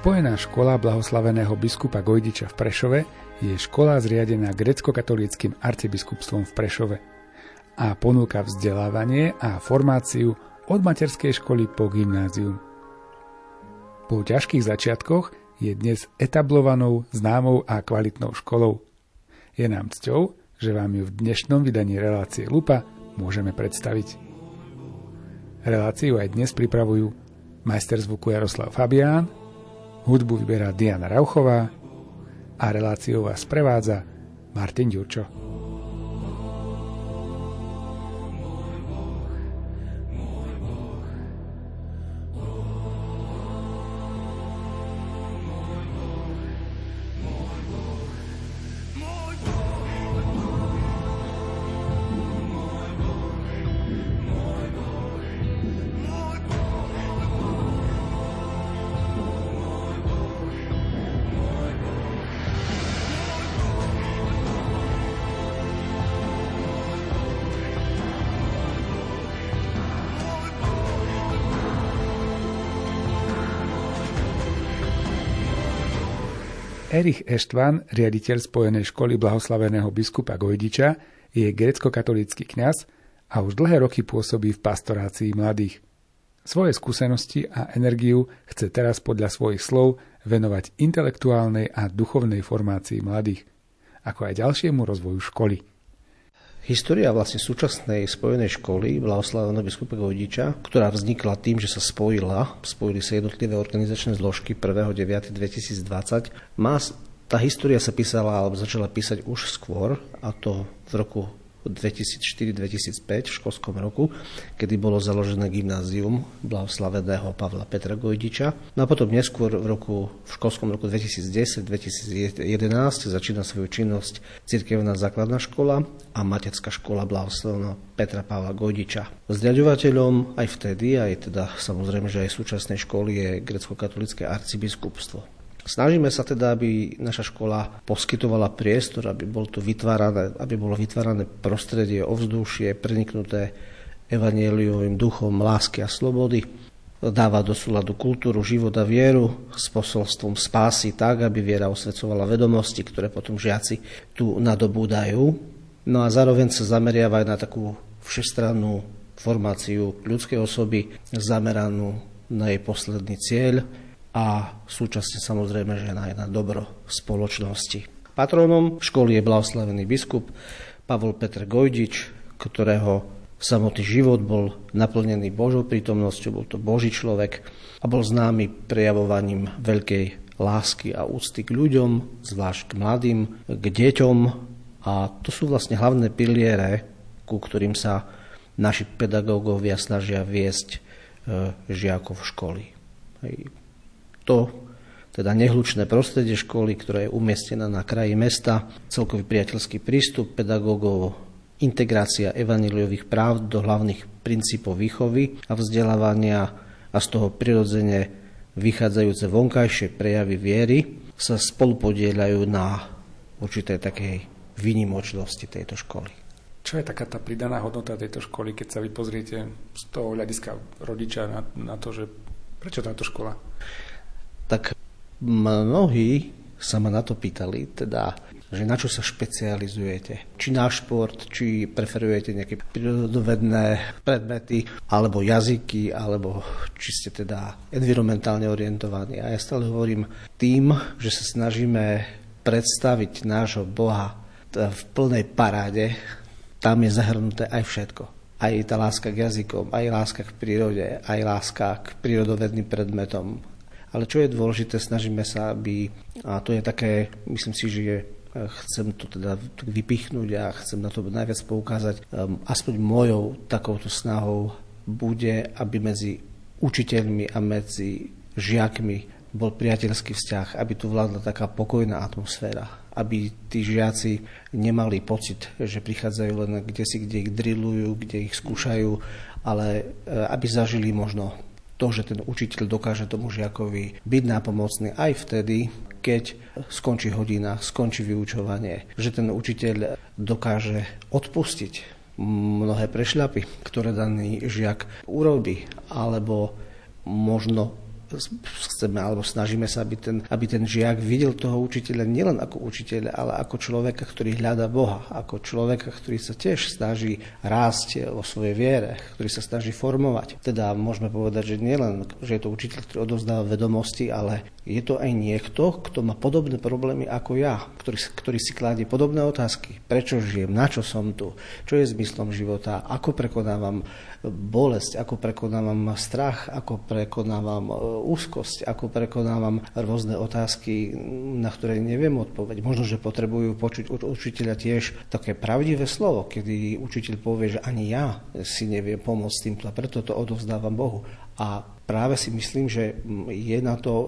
Spojená škola blahoslaveného biskupa Gojdiča v Prešove je škola zriadená grecko-katolíckým arcibiskupstvom v Prešove a ponúka vzdelávanie a formáciu od materskej školy po gymnázium. Po ťažkých začiatkoch je dnes etablovanou, známou a kvalitnou školou. Je nám cťou, že vám ju v dnešnom vydaní relácie Lupa môžeme predstaviť. Reláciu aj dnes pripravujú majster zvuku Jaroslav Fabián, hudbu vyberá Diana Rauchová a reláciou vás prevádza Martin Ďurčo. Erich Eštvan, riaditeľ Spojenej školy blahoslaveného biskupa Gojdiča, je grecko-katolícky kňaz a už dlhé roky pôsobí v pastorácii mladých. Svoje skúsenosti a energiu chce teraz podľa svojich slov venovať intelektuálnej a duchovnej formácii mladých, ako aj ďalšiemu rozvoju školy. História vlastne súčasnej spojenej školy blahoslaveného biskupa Gojdiča, ktorá vznikla tým, že sa spojila, spojili sa jednotlivé organizačné zložky 1.9.2020, má tá história sa písala, alebo začala písať už skôr, a to v roku 2004-2005 v školskom roku, kedy bolo založené gymnázium blahoslaveného Pavla Petra Gojdiča. No a potom neskôr v, roku, v školskom roku 2010-2011 začína svoju činnosť Cirkevná základná škola a Matecká škola blahoslaveného Petra Pavla Gojdiča. Zriadovateľom aj vtedy, aj teda samozrejme, že aj súčasnej školy je grecko-katolické arcibiskupstvo. Snažíme sa teda, aby naša škola poskytovala priestor, aby, bol tu vytvárané, aby bolo vytvárané prostredie, ovzdušie, preniknuté evanieliovým duchom lásky a slobody. Dáva do súladu kultúru, život a vieru s posolstvom spásy tak, aby viera osvecovala vedomosti, ktoré potom žiaci tu nadobúdajú. No a zároveň sa zameriava aj na takú všestrannú formáciu ľudskej osoby zameranú na jej posledný cieľ, a súčasne samozrejme, že aj na dobro spoločnosti. Patronom školy je blahoslavený biskup Pavol Petr Gojdič, ktorého samotný život bol naplnený Božou prítomnosťou, bol to Boží človek a bol známy prejavovaním veľkej lásky a úcty k ľuďom, zvlášť k mladým, k deťom a to sú vlastne hlavné piliere, ku ktorým sa naši pedagógovia snažia viesť e, žiakov školy. To teda nehlučné prostredie školy, ktorá je umiestnená na kraji mesta, celkový priateľský prístup pedagógov, integrácia evaniliových práv do hlavných princípov výchovy a vzdelávania a z toho prirodzene vychádzajúce vonkajšie prejavy viery sa spolupodielajú na určitej takej výnimočnosti tejto školy. Čo je taká tá pridaná hodnota tejto školy, keď sa vy pozriete z toho hľadiska rodiča na, na to, že prečo táto škola? Tak mnohí sa ma na to pýtali, teda, že na čo sa špecializujete. Či na šport, či preferujete nejaké prírodovedné predmety, alebo jazyky, alebo či ste teda environmentálne orientovaní. A ja stále hovorím tým, že sa snažíme predstaviť nášho Boha v plnej paráde, tam je zahrnuté aj všetko. Aj tá láska k jazykom, aj láska k prírode, aj láska k prírodovedným predmetom, ale čo je dôležité, snažíme sa, aby, a to je také, myslím si, že je chcem to teda vypichnúť a chcem na to najviac poukázať. Um, aspoň mojou takouto snahou bude, aby medzi učiteľmi a medzi žiakmi bol priateľský vzťah, aby tu vládla taká pokojná atmosféra, aby tí žiaci nemali pocit, že prichádzajú len kde si, kde ich drillujú, kde ich skúšajú, ale e, aby zažili možno to, že ten učiteľ dokáže tomu žiakovi byť nápomocný aj vtedy, keď skončí hodina, skončí vyučovanie, že ten učiteľ dokáže odpustiť mnohé prešľapy, ktoré daný žiak urobí, alebo možno chceme alebo snažíme sa, aby ten, aby ten žiak videl toho učiteľa nielen ako učiteľa, ale ako človeka, ktorý hľada Boha, ako človeka, ktorý sa tiež snaží rásť vo svojej viere, ktorý sa snaží formovať. Teda môžeme povedať, že nielen, že je to učiteľ, ktorý odovzdáva vedomosti, ale je to aj niekto, kto má podobné problémy ako ja, ktorý, ktorý si kladie podobné otázky. Prečo žijem? Na čo som tu? Čo je zmyslom života? Ako prekonávam bolesť, ako prekonávam strach, ako prekonávam úzkosť, ako prekonávam rôzne otázky, na ktoré neviem odpoveď. Možno, že potrebujú počuť od učiteľa tiež také pravdivé slovo, kedy učiteľ povie, že ani ja si neviem pomôcť týmto a preto to odovzdávam Bohu. A práve si myslím, že je na to e,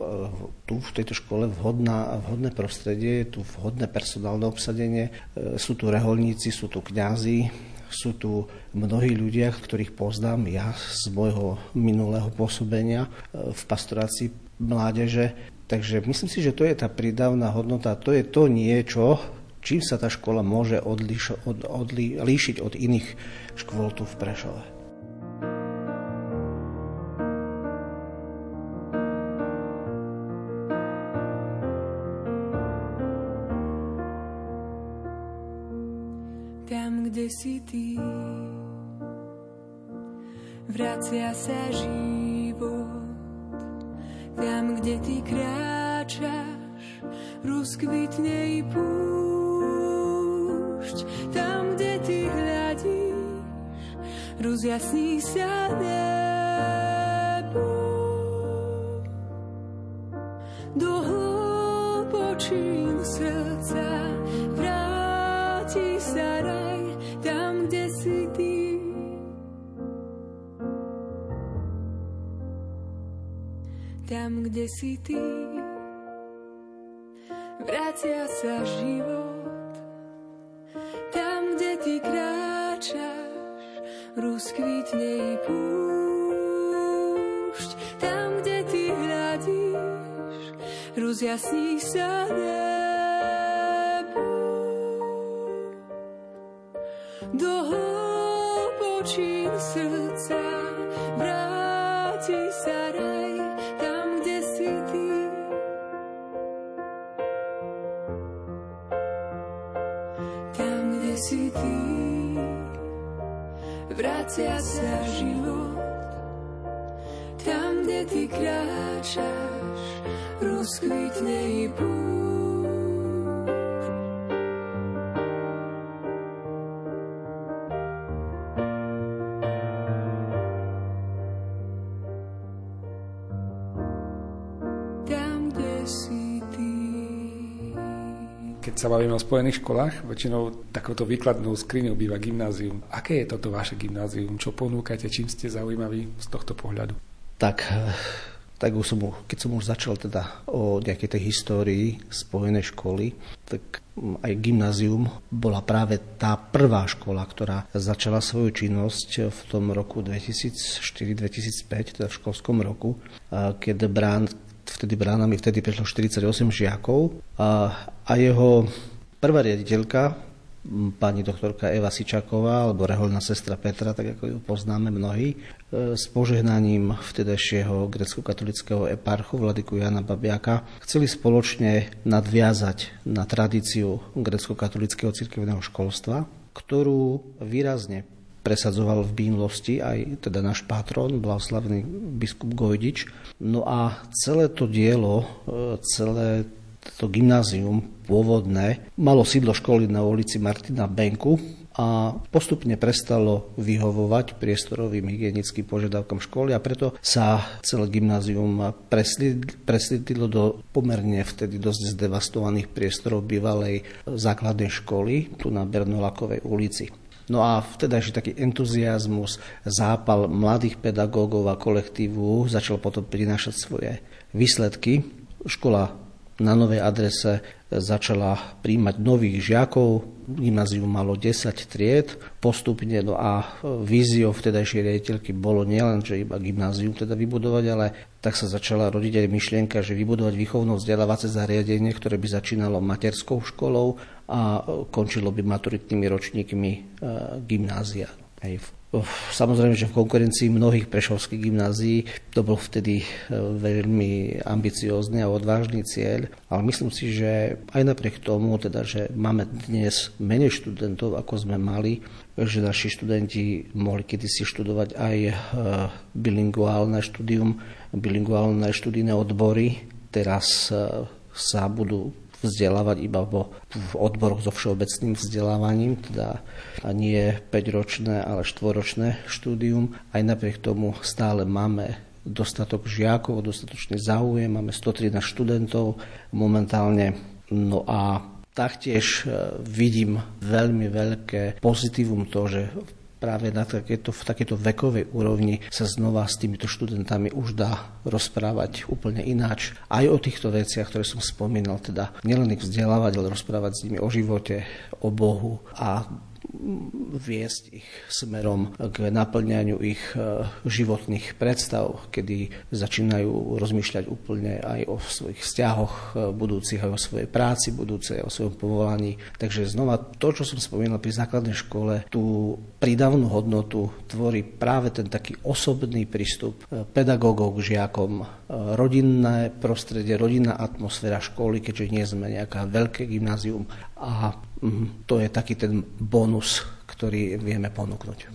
tu v tejto škole vhodná, vhodné prostredie, tu vhodné personálne obsadenie. E, sú tu reholníci, sú tu kňazi, sú tu mnohí ľudia, ktorých poznám ja z môjho minulého pôsobenia e, v pastorácii mládeže. Takže myslím si, že to je tá pridávna hodnota, to je to niečo, čím sa tá škola môže odliš, od, odli, líšiť od iných škôl tu v Prešove. Vracia sa život tam, kde ty kráčaš, rozkvitne i púšť. Tam, kde ty hľadíš, rozjasní sa nebo. Do hlbočín srdca tam, kde si ty. Vracia sa život, tam, kde ty kráčaš, rozkvitne i púšť. Tam, kde ty hľadíš, rozjasní sa nebo. Sa bavíme o spojených školách, väčšinou takouto výkladnou skriňou býva gymnázium. Aké je toto vaše gymnázium? Čo ponúkate? Čím ste zaujímaví z tohto pohľadu? Tak tak už som, keď som už začal teda o nejakej tej histórii spojenej školy, tak aj gymnázium bola práve tá prvá škola, ktorá začala svoju činnosť v tom roku 2004-2005, teda v školskom roku, keď Brán vtedy bránami, vtedy prišlo 48 žiakov. A, a jeho prvá riaditeľka, pani doktorka Eva Sičaková, alebo reholná sestra Petra, tak ako ju poznáme mnohí, e, s požehnaním vtedajšieho grecko-katolického eparchu Vladiku Jana Babiaka chceli spoločne nadviazať na tradíciu grecko-katolického cirkevného školstva, ktorú výrazne presadzoval v minulosti aj teda náš patron, blahoslavný biskup Gojdič. No a celé to dielo, e, celé to gymnázium pôvodné malo sídlo školy na ulici Martina Benku a postupne prestalo vyhovovať priestorovým hygienickým požiadavkám školy a preto sa celé gymnázium preslidilo do pomerne vtedy dosť zdevastovaných priestorov bývalej základnej školy tu na Bernolakovej ulici. No a vtedajší taký entuziasmus, zápal mladých pedagógov a kolektívu začal potom prinášať svoje výsledky. Škola na novej adrese začala príjmať nových žiakov, gymnázium malo 10 tried postupne, no a víziou vtedajšej riaditeľky bolo nielen, že iba gymnázium teda vybudovať, ale tak sa začala rodiť aj myšlienka, že vybudovať výchovno vzdelávacie zariadenie, ktoré by začínalo materskou školou a končilo by maturitnými ročníkmi e, gymnázia. Hej, Samozrejme, že v konkurencii mnohých prešovských gymnázií to bol vtedy e, veľmi ambiciózny a odvážny cieľ, ale myslím si, že aj napriek tomu, teda, že máme dnes menej študentov, ako sme mali, že naši študenti mohli kedysi študovať aj e, bilinguálne štúdium, bilinguálne študijné odbory, teraz e, sa budú vzdelávať iba vo, v odboroch so všeobecným vzdelávaním, teda nie 5-ročné, ale 4-ročné štúdium. Aj napriek tomu stále máme dostatok žiakov, dostatočný záujem, máme 113 študentov momentálne. No a taktiež e, vidím veľmi veľké pozitívum to, že práve na takéto, v takéto vekovej úrovni sa znova s týmito študentami už dá rozprávať úplne ináč. Aj o týchto veciach, ktoré som spomínal, teda nielen ich vzdelávať, ale rozprávať s nimi o živote, o Bohu a viesť ich smerom k naplňaniu ich e, životných predstav, kedy začínajú rozmýšľať úplne aj o svojich vzťahoch e, budúcich, aj o svojej práci budúcej, o svojom povolaní. Takže znova to, čo som spomínal pri základnej škole, tú pridavnú hodnotu tvorí práve ten taký osobný prístup e, pedagógov k žiakom, rodinné prostredie, rodinná atmosféra školy, keďže nie sme nejaká veľké gymnázium a to je taký ten bonus, ktorý vieme ponúknuť.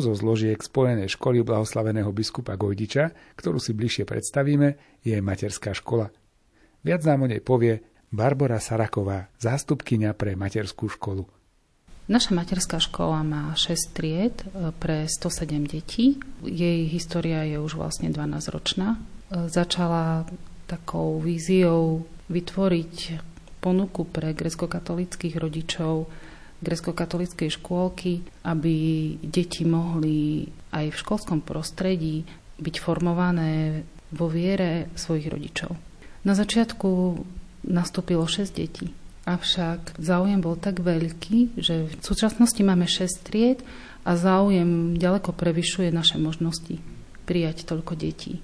Zo zložiek spojenej školy blahoslaveného biskupa Gojdiča, ktorú si bližšie predstavíme, je materská škola. Viac nám o nej povie Barbara Saraková, zástupkyňa pre materskú školu. Naša materská škola má 6 tried e, pre 107 detí. Jej história je už vlastne 12-ročná. E, začala takou víziou vytvoriť ponuku pre grecko-katolických rodičov grecko-katolíckej škôlky, aby deti mohli aj v školskom prostredí byť formované vo viere svojich rodičov. Na začiatku nastúpilo 6 detí, avšak záujem bol tak veľký, že v súčasnosti máme 6 tried a záujem ďaleko prevyšuje naše možnosti prijať toľko detí.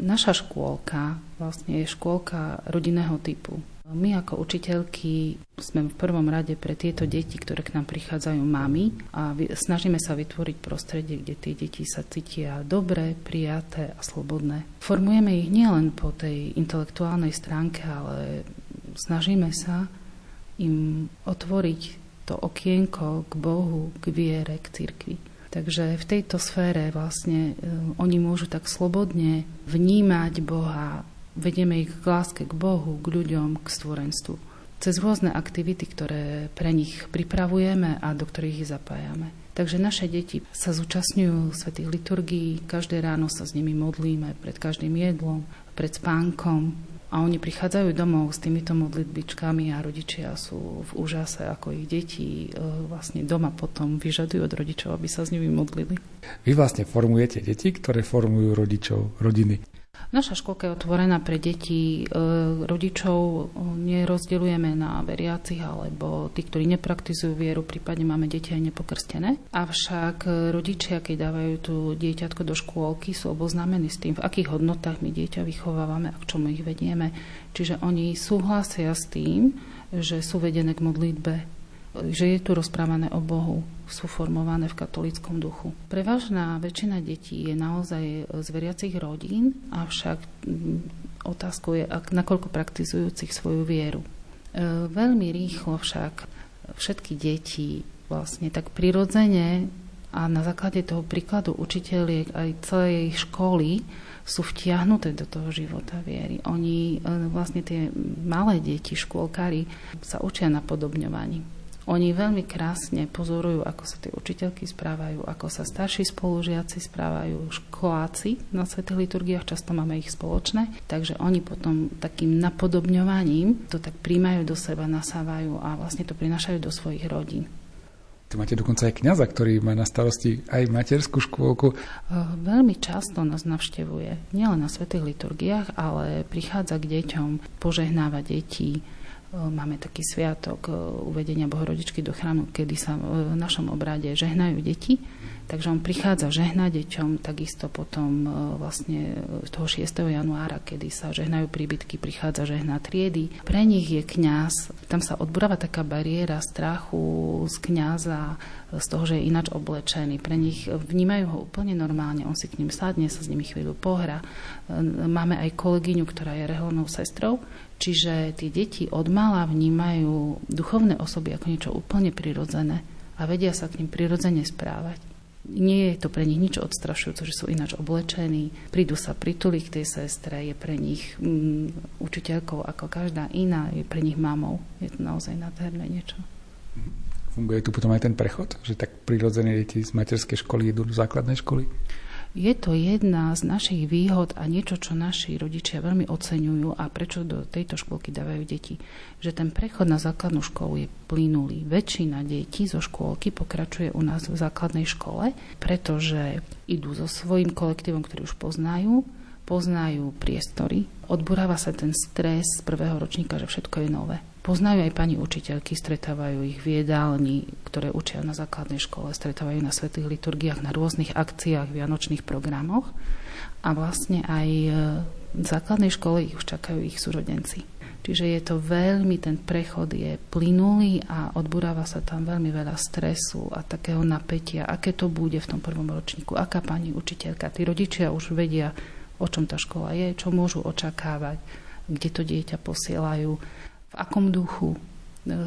Naša škôlka vlastne je škôlka rodinného typu. My ako učiteľky sme v prvom rade pre tieto deti, ktoré k nám prichádzajú mami a snažíme sa vytvoriť prostredie, kde tie deti sa cítia dobre, prijaté a slobodné. Formujeme ich nielen po tej intelektuálnej stránke, ale snažíme sa im otvoriť to okienko k Bohu, k viere, k cirkvi. Takže v tejto sfére vlastne e, oni môžu tak slobodne vnímať Boha, Vedieme ich k láske k Bohu, k ľuďom, k stvorenstvu. Cez rôzne aktivity, ktoré pre nich pripravujeme a do ktorých ich zapájame. Takže naše deti sa zúčastňujú svetých liturgií, každé ráno sa s nimi modlíme pred každým jedlom, pred spánkom a oni prichádzajú domov s týmito modlitbičkami a rodičia sú v úžase, ako ich deti e, vlastne doma potom vyžadujú od rodičov, aby sa s nimi modlili. Vy vlastne formujete deti, ktoré formujú rodičov, rodiny. Naša školka je otvorená pre deti. E, rodičov nerozdeľujeme na veriacich alebo tí, ktorí nepraktizujú vieru, prípadne máme deti aj nepokrstené. Avšak rodičia, keď dávajú tu dieťatko do škôlky, sú oboznámení s tým, v akých hodnotách my dieťa vychovávame a k čomu ich vedieme. Čiže oni súhlasia s tým, že sú vedené k modlitbe že je tu rozprávané o Bohu, sú formované v katolickom duchu. Prevažná väčšina detí je naozaj z veriacich rodín, avšak mm, otázkou je, ak, nakoľko praktizujúcich svoju vieru. E, veľmi rýchlo však všetky deti vlastne tak prirodzene a na základe toho príkladu učiteľiek aj celej školy sú vtiahnuté do toho života viery. Oni, e, vlastne tie malé deti, škôlkári, sa učia na podobňovaní. Oni veľmi krásne pozorujú, ako sa tie učiteľky správajú, ako sa starší spolužiaci správajú, školáci na svetých liturgiách, často máme ich spoločné, takže oni potom takým napodobňovaním to tak príjmajú do seba, nasávajú a vlastne to prinášajú do svojich rodín. Tu máte dokonca aj kňaza, ktorý má na starosti aj materskú škôlku. Veľmi často nás navštevuje, nielen na svetých liturgiách, ale prichádza k deťom, požehnáva deti, Máme taký sviatok uvedenia Bohorodičky do chrámu, kedy sa v našom obrade žehnajú deti. Takže on prichádza žehna deťom, takisto potom vlastne toho 6. januára, kedy sa žehnajú príbytky, prichádza žehna triedy. Pre nich je kňaz, tam sa odburáva taká bariéra strachu z kňaza, z toho, že je ináč oblečený. Pre nich vnímajú ho úplne normálne, on si k ním sadne, sa s nimi chvíľu pohra. Máme aj kolegyňu, ktorá je reholnou sestrou, Čiže tí deti od mala vnímajú duchovné osoby ako niečo úplne prirodzené a vedia sa k ním prirodzene správať. Nie je to pre nich nič odstrašujúce, že sú ináč oblečení, prídu sa prituliť k tej sestre, je pre nich mm, učiteľkou ako každá iná, je pre nich mamou. Je to naozaj nádherné niečo. Funguje tu potom aj ten prechod, že tak prirodzene deti z materskej školy idú do základnej školy? Je to jedna z našich výhod a niečo, čo naši rodičia veľmi oceňujú a prečo do tejto škôlky dávajú deti. Že ten prechod na základnú školu je plynulý. Väčšina detí zo škôlky pokračuje u nás v základnej škole, pretože idú so svojím kolektívom, ktorý už poznajú, poznajú priestory, odburáva sa ten stres z prvého ročníka, že všetko je nové. Poznajú aj pani učiteľky, stretávajú ich v jedálni, ktoré učia na základnej škole, stretávajú na svetých liturgiách, na rôznych akciách, vianočných programoch a vlastne aj e, v základnej škole ich už čakajú ich súrodenci. Čiže je to veľmi, ten prechod je plynulý a odburáva sa tam veľmi veľa stresu a takého napätia, aké to bude v tom prvom ročníku, aká pani učiteľka. Tí rodičia už vedia, o čom tá škola je, čo môžu očakávať, kde to dieťa posielajú v akom duchu e,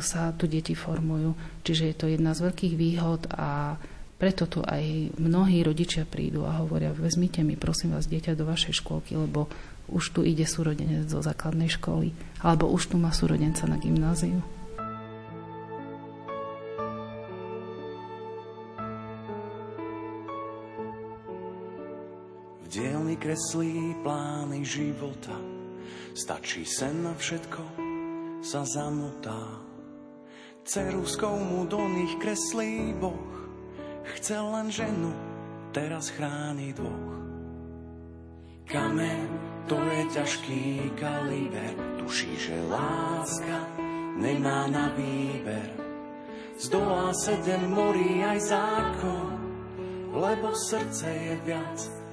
sa tu deti formujú. Čiže je to jedna z veľkých výhod a preto tu aj mnohí rodičia prídu a hovoria, vezmite mi prosím vás dieťa do vašej škôlky, lebo už tu ide súrodenec zo základnej školy, alebo už tu má súrodenca na gymnáziu. V dielni kreslí plány života, stačí sen na všetko, sa zamotá. Ceruskou mu do nich kreslí Boh, chcel len ženu, teraz chráni dvoch. Kamen, to je ťažký kaliber, tuší, že láska nemá na výber. Zdolá sedem morí aj zákon, lebo srdce je viac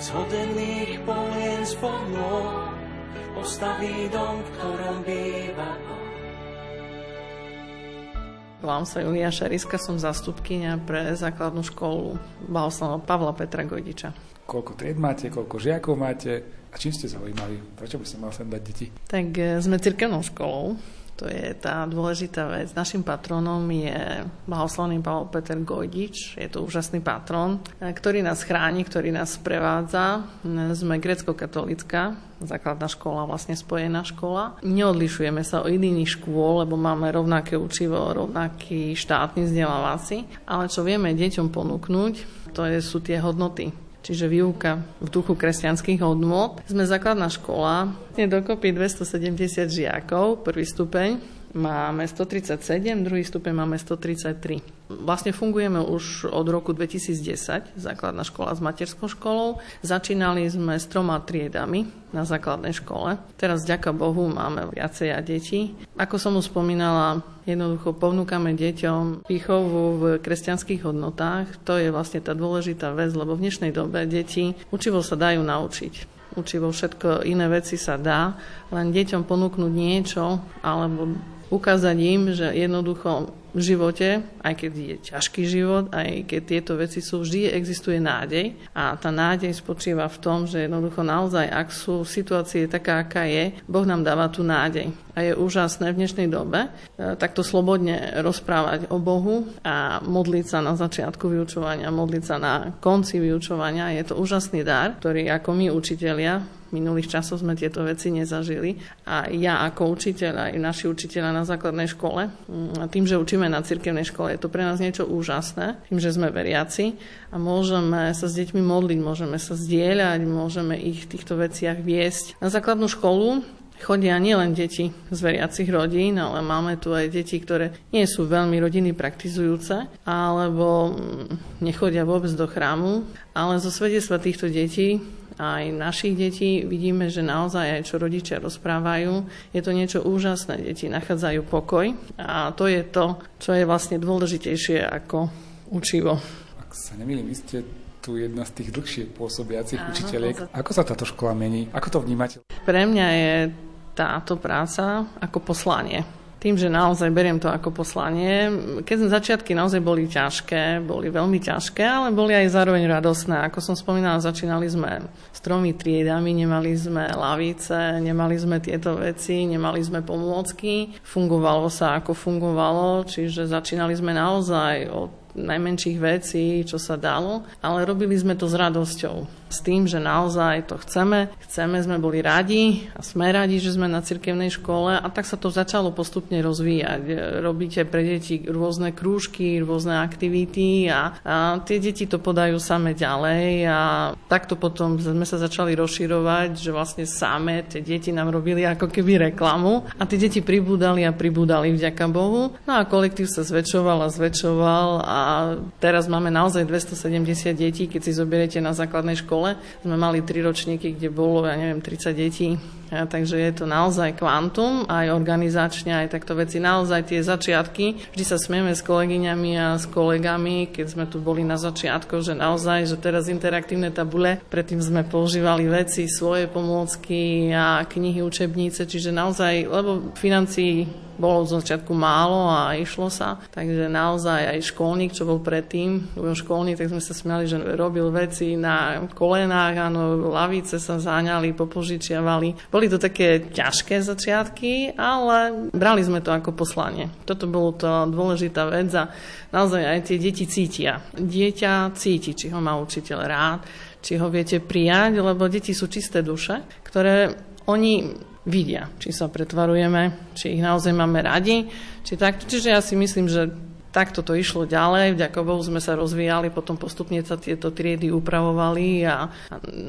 Aj z hodených polien spod nôh postaví dom, v ktorom býva. Volám sa Julia Šariska, som zastupkynia pre základnú školu Blahoslava Pavla Petra Gojdiča. Koľko tried máte, koľko žiakov máte a čím ste zaujímaví? Prečo by ste mal sem dať deti? Tak e, sme cirkevnou školou, to je tá dôležitá vec. Našim patronom je blahoslavný Pavel Peter Gojdič. Je to úžasný patron, ktorý nás chráni, ktorý nás sprevádza. Sme grecko-katolická základná škola, vlastne spojená škola. Neodlišujeme sa od iných škôl, lebo máme rovnaké učivo, rovnaký štátny vzdelávací. Ale čo vieme deťom ponúknuť, to sú tie hodnoty čiže výuka v duchu kresťanských hodnot. Sme základná škola, je dokopy 270 žiakov, prvý stupeň, máme 137, druhý stupeň máme 133. Vlastne fungujeme už od roku 2010, základná škola s materskou školou. Začínali sme s troma triedami na základnej škole. Teraz, ďaká Bohu, máme viacej deti. Ako som už spomínala, jednoducho ponúkame deťom výchovu v kresťanských hodnotách. To je vlastne tá dôležitá vec, lebo v dnešnej dobe deti učivo sa dajú naučiť učivo všetko iné veci sa dá, len deťom ponúknuť niečo alebo ukázať im, že jednoducho živote, aj keď je ťažký život, aj keď tieto veci sú, vždy existuje nádej. A tá nádej spočíva v tom, že jednoducho naozaj, ak sú situácie taká, aká je, Boh nám dáva tú nádej. A je úžasné v dnešnej dobe e, takto slobodne rozprávať o Bohu a modliť sa na začiatku vyučovania, modliť sa na konci vyučovania. Je to úžasný dar, ktorý ako my učitelia minulých časoch sme tieto veci nezažili. A ja ako učiteľ, aj naši učiteľa na základnej škole, tým, že učíme na cirkevnej škole, je to pre nás niečo úžasné, tým, že sme veriaci a môžeme sa s deťmi modliť, môžeme sa zdieľať, môžeme ich v týchto veciach viesť. Na základnú školu chodia nielen deti z veriacich rodín, ale máme tu aj deti, ktoré nie sú veľmi rodiny praktizujúce, alebo nechodia vôbec do chrámu, ale zo svedectva týchto detí aj našich detí vidíme, že naozaj aj čo rodičia rozprávajú, je to niečo úžasné. Deti nachádzajú pokoj a to je to, čo je vlastne dôležitejšie ako učivo. Ak sa nemýlim, vy ste tu jedna z tých dlhšie pôsobiacich učiteľiek. Ako sa táto škola mení? Ako to vnímate? Pre mňa je táto práca ako poslanie tým, že naozaj beriem to ako poslanie. Keď sme začiatky naozaj boli ťažké, boli veľmi ťažké, ale boli aj zároveň radosné. Ako som spomínala, začínali sme s tromi triedami, nemali sme lavice, nemali sme tieto veci, nemali sme pomôcky. Fungovalo sa ako fungovalo, čiže začínali sme naozaj od najmenších vecí, čo sa dalo, ale robili sme to s radosťou s tým, že naozaj to chceme. Chceme, sme boli radi a sme radi, že sme na cirkevnej škole a tak sa to začalo postupne rozvíjať. Robíte pre deti rôzne krúžky, rôzne aktivity a, a tie deti to podajú same ďalej a takto potom sme sa začali rozširovať, že vlastne same tie deti nám robili ako keby reklamu a tie deti pribúdali a pribúdali vďaka Bohu. No a kolektív sa zväčšoval a zväčšoval a teraz máme naozaj 270 detí, keď si zoberiete na základnej škole. Sme mali tri ročníky, kde bolo, ja neviem, 30 detí. A takže je to naozaj kvantum, aj organizačne, aj takto veci. Naozaj tie začiatky, vždy sa smieme s kolegyňami a s kolegami, keď sme tu boli na začiatku, že naozaj, že teraz interaktívne tabule, predtým sme používali veci, svoje pomôcky a knihy, učebnice, čiže naozaj, lebo financií bolo z začiatku málo a išlo sa, takže naozaj aj školník, čo bol predtým, bol školník, tak sme sa smiali, že robil veci na kolenách, áno, lavice sa záňali, popožičiavali. Boli to také ťažké začiatky, ale brali sme to ako poslanie. Toto bolo to dôležitá vec a naozaj aj tie deti cítia. Dieťa cíti, či ho má učiteľ rád, či ho viete prijať, lebo deti sú čisté duše, ktoré oni vidia, či sa pretvarujeme, či ich naozaj máme radi, či tak. Čiže ja si myslím, že takto to išlo ďalej, vďaka sme sa rozvíjali, potom postupne sa tieto triedy upravovali a,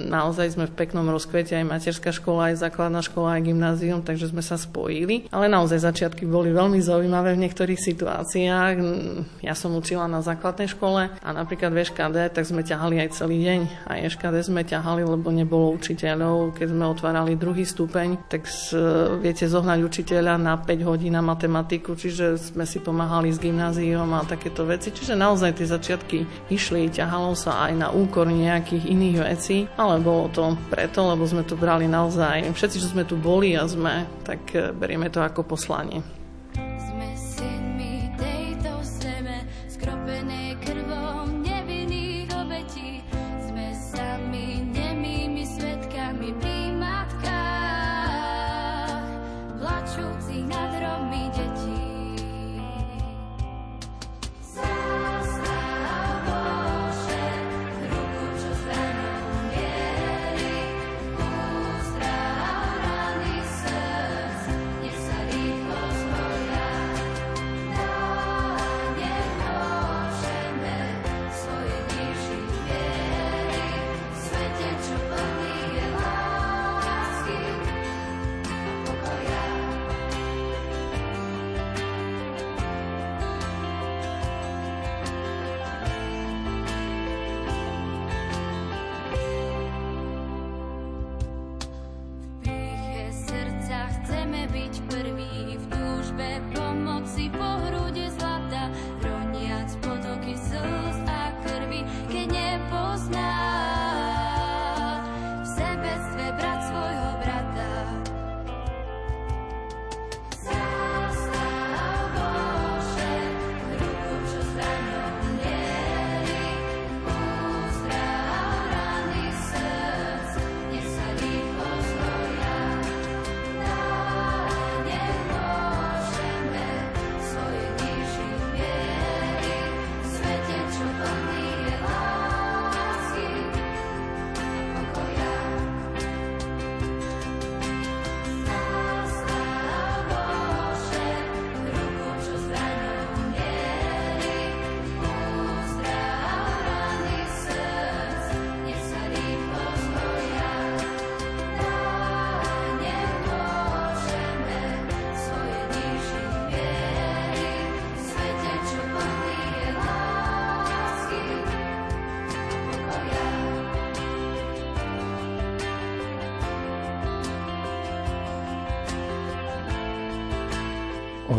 naozaj sme v peknom rozkvete aj materská škola, aj základná škola, aj gymnázium, takže sme sa spojili. Ale naozaj začiatky boli veľmi zaujímavé v niektorých situáciách. Ja som učila na základnej škole a napríklad v EŠKD, tak sme ťahali aj celý deň. A EŠKD sme ťahali, lebo nebolo učiteľov. Keď sme otvárali druhý stupeň, tak viete zohnať učiteľa na 5 hodín na matematiku, čiže sme si pomáhali s gymnáziom štúdiom a takéto veci. Čiže naozaj tie začiatky išli, ťahalo sa aj na úkor nejakých iných vecí, ale bolo to preto, lebo sme to brali naozaj, všetci, čo sme tu boli a sme, tak eh, berieme to ako poslanie.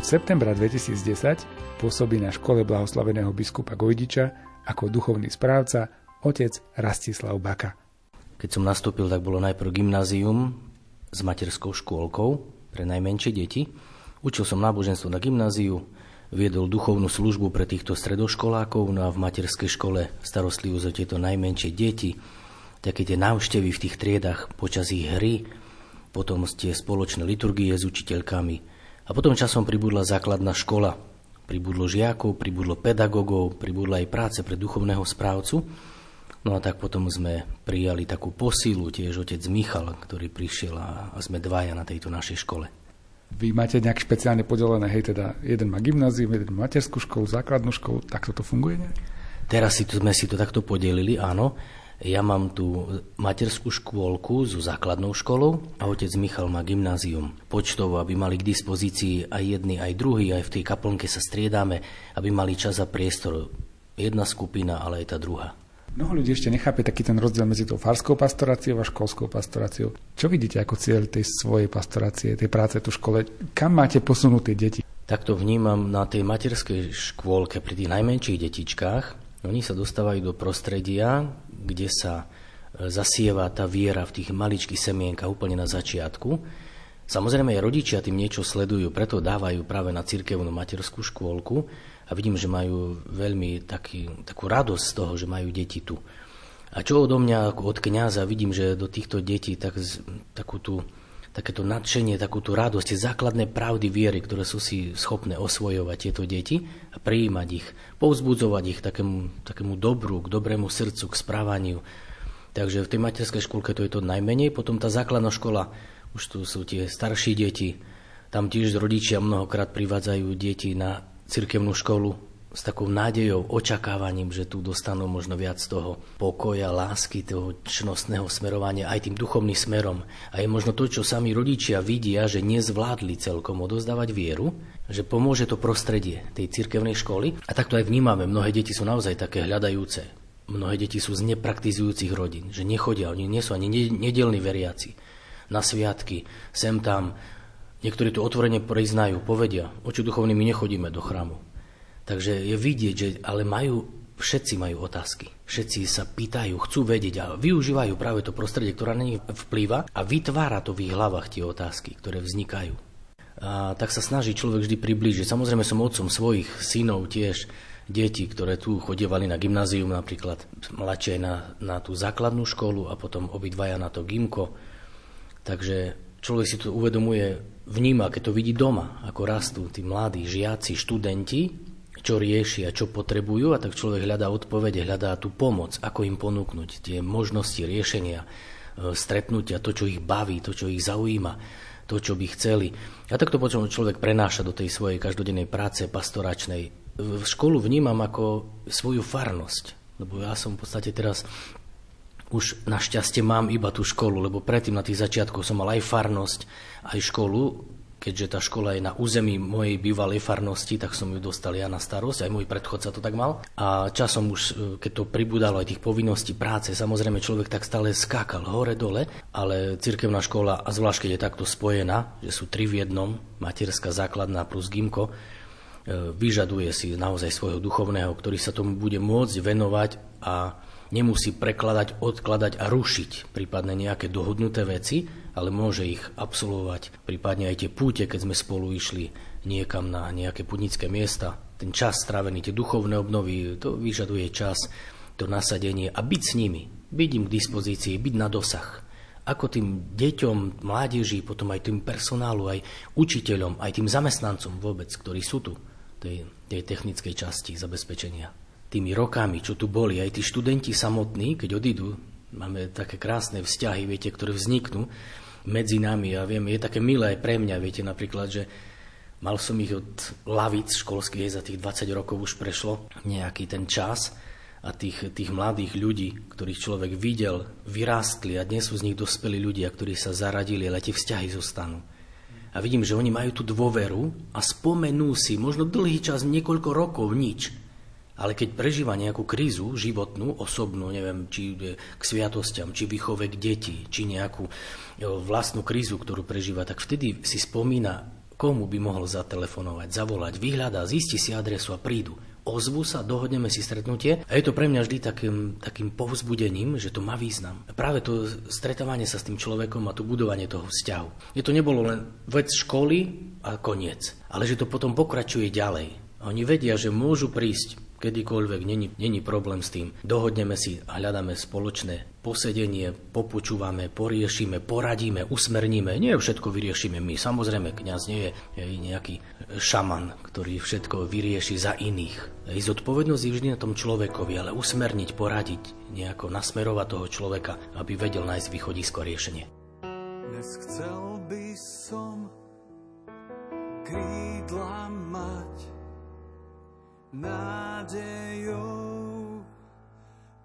Od septembra 2010 pôsobí na škole blahoslaveného biskupa Gojdiča ako duchovný správca otec Rastislav Baka. Keď som nastúpil, tak bolo najprv gymnázium s materskou škôlkou pre najmenšie deti. Učil som náboženstvo na gymnáziu, viedol duchovnú službu pre týchto stredoškolákov, no a v materskej škole starostlivosť o tieto najmenšie deti, také tie návštevy v tých triedach počas ich hry, potom tie spoločné liturgie s učiteľkami. A potom časom pribudla základná škola. Pribudlo žiakov, pribudlo pedagógov, pribudla aj práce pre duchovného správcu. No a tak potom sme prijali takú posilu, tiež otec Michal, ktorý prišiel a, sme dvaja na tejto našej škole. Vy máte nejak špeciálne podelené, hej, teda jeden má gymnázium, jeden má materskú školu, základnú školu, tak toto funguje nejak? Teraz si to, sme si to takto podelili, áno. Ja mám tu materskú škôlku so základnou školou a otec Michal má gymnázium. Počtovo, aby mali k dispozícii aj jedni, aj druhý, aj v tej kaplnke sa striedame, aby mali čas a priestor. Jedna skupina, ale aj tá druhá. Mnoho ľudí ešte nechápe taký ten rozdiel medzi tou farskou pastoráciou a školskou pastoráciou. Čo vidíte ako cieľ tej svojej pastorácie, tej práce tu v škole? Kam máte posunúť tie deti? Takto vnímam na tej materskej škôlke pri tých najmenších detičkách. Oni sa dostávajú do prostredia, kde sa e, zasieva tá viera v tých maličkých semienkach úplne na začiatku. Samozrejme aj rodičia tým niečo sledujú, preto dávajú práve na cirkevnú materskú škôlku a vidím, že majú veľmi taký, takú radosť z toho, že majú deti tu. A čo odo mňa, od kniaza, vidím, že do týchto detí tak, takú tú, takéto nadšenie, takú tú radosť, tie základné pravdy viery, ktoré sú si schopné osvojovať tieto deti a prijímať ich, povzbudzovať ich takému, takému dobru, k dobrému srdcu, k správaniu. Takže v tej materskej škôlke to je to najmenej, potom tá základná škola, už tu sú tie starší deti, tam tiež rodičia mnohokrát privádzajú deti na cirkevnú školu s takou nádejou, očakávaním, že tu dostanú možno viac toho pokoja, lásky, toho čnostného smerovania aj tým duchovným smerom. A je možno to, čo sami rodičia vidia, že nezvládli celkom odozdávať vieru, že pomôže to prostredie tej cirkevnej školy. A takto aj vnímame, mnohé deti sú naozaj také hľadajúce. Mnohé deti sú z nepraktizujúcich rodín, že nechodia, oni nie sú ani nedelní veriaci. Na sviatky, sem tam, niektorí tu otvorene priznajú, povedia, oči duchovní my nechodíme do chrámu Takže je vidieť, že ale majú, všetci majú otázky. Všetci sa pýtajú, chcú vedieť a využívajú práve to prostredie, ktoré na nich vplýva a vytvára to v ich hlavách tie otázky, ktoré vznikajú. A tak sa snaží človek vždy priblížiť. Samozrejme som otcom svojich synov tiež, deti, ktoré tu chodievali na gymnázium napríklad, mladšie na, na tú základnú školu a potom obidvaja na to gymko. Takže človek si to uvedomuje, vníma, keď to vidí doma, ako rastú tí mladí žiaci, študenti, čo riešia, čo potrebujú a tak človek hľadá odpovede, hľadá tú pomoc, ako im ponúknuť tie možnosti riešenia, e, stretnutia, to, čo ich baví, to, čo ich zaujíma, to, čo by chceli. A takto potom človek prenáša do tej svojej každodennej práce pastoračnej. V školu vnímam ako svoju farnosť, lebo ja som v podstate teraz už našťastie mám iba tú školu, lebo predtým na tých začiatkoch som mal aj farnosť, aj školu, keďže tá škola je na území mojej bývalej farnosti, tak som ju dostal ja na starosť, aj môj predchodca to tak mal. A časom už, e, keď to pribúdalo aj tých povinností práce, samozrejme človek tak stále skákal hore-dole, ale cirkevná škola, a zvlášť keď je takto spojená, že sú tri v jednom, materská základná plus gimko, e, vyžaduje si naozaj svojho duchovného, ktorý sa tomu bude môcť venovať a nemusí prekladať, odkladať a rušiť prípadne nejaké dohodnuté veci, ale môže ich absolvovať, prípadne aj tie púte, keď sme spolu išli niekam na nejaké putnické miesta. Ten čas strávený, tie duchovné obnovy, to vyžaduje čas, to nasadenie a byť s nimi, byť im k dispozícii, byť na dosah. Ako tým deťom, mládeži, potom aj tým personálu, aj učiteľom, aj tým zamestnancom vôbec, ktorí sú tu, tej, tej technickej časti zabezpečenia tými rokami, čo tu boli, aj tí študenti samotní, keď odídu, máme také krásne vzťahy, viete, ktoré vzniknú medzi nami a viem, je také milé pre mňa, viete, napríklad, že mal som ich od lavic školských, za tých 20 rokov už prešlo nejaký ten čas a tých, tých mladých ľudí, ktorých človek videl, vyrástli a dnes sú z nich dospelí ľudia, ktorí sa zaradili, ale tie vzťahy zostanú. A vidím, že oni majú tú dôveru a spomenú si možno dlhý čas, niekoľko rokov, nič ale keď prežíva nejakú krízu životnú, osobnú, neviem, či k sviatostiam, či výchove k deti, či nejakú vlastnú krízu, ktorú prežíva, tak vtedy si spomína, komu by mohol zatelefonovať, zavolať, vyhľadá, zistí si adresu a prídu. Ozvu sa, dohodneme si stretnutie a je to pre mňa vždy takým, takým povzbudením, že to má význam. Práve to stretávanie sa s tým človekom a to budovanie toho vzťahu. Je to nebolo len vec školy a koniec, ale že to potom pokračuje ďalej. Oni vedia, že môžu prísť kedykoľvek, není, není problém s tým. Dohodneme si a hľadáme spoločné posedenie, popučúvame, poriešime, poradíme, usmerníme. Nie všetko vyriešime my. Samozrejme, kňaz nie je, nejaký šaman, ktorý všetko vyrieši za iných. Jej zodpovednosť je vždy na tom človekovi, ale usmerniť, poradiť, nejako nasmerovať toho človeka, aby vedel nájsť východisko riešenie. Dnes chcel by som krídla mať nádejou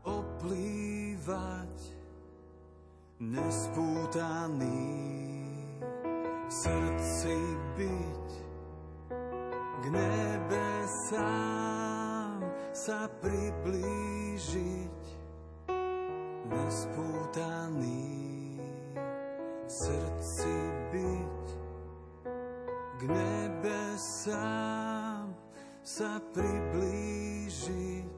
oplývať nespútaný v srdci byť k nebesám sa priblížiť nespútaný v srdci byť k nebesám sa priblížiť.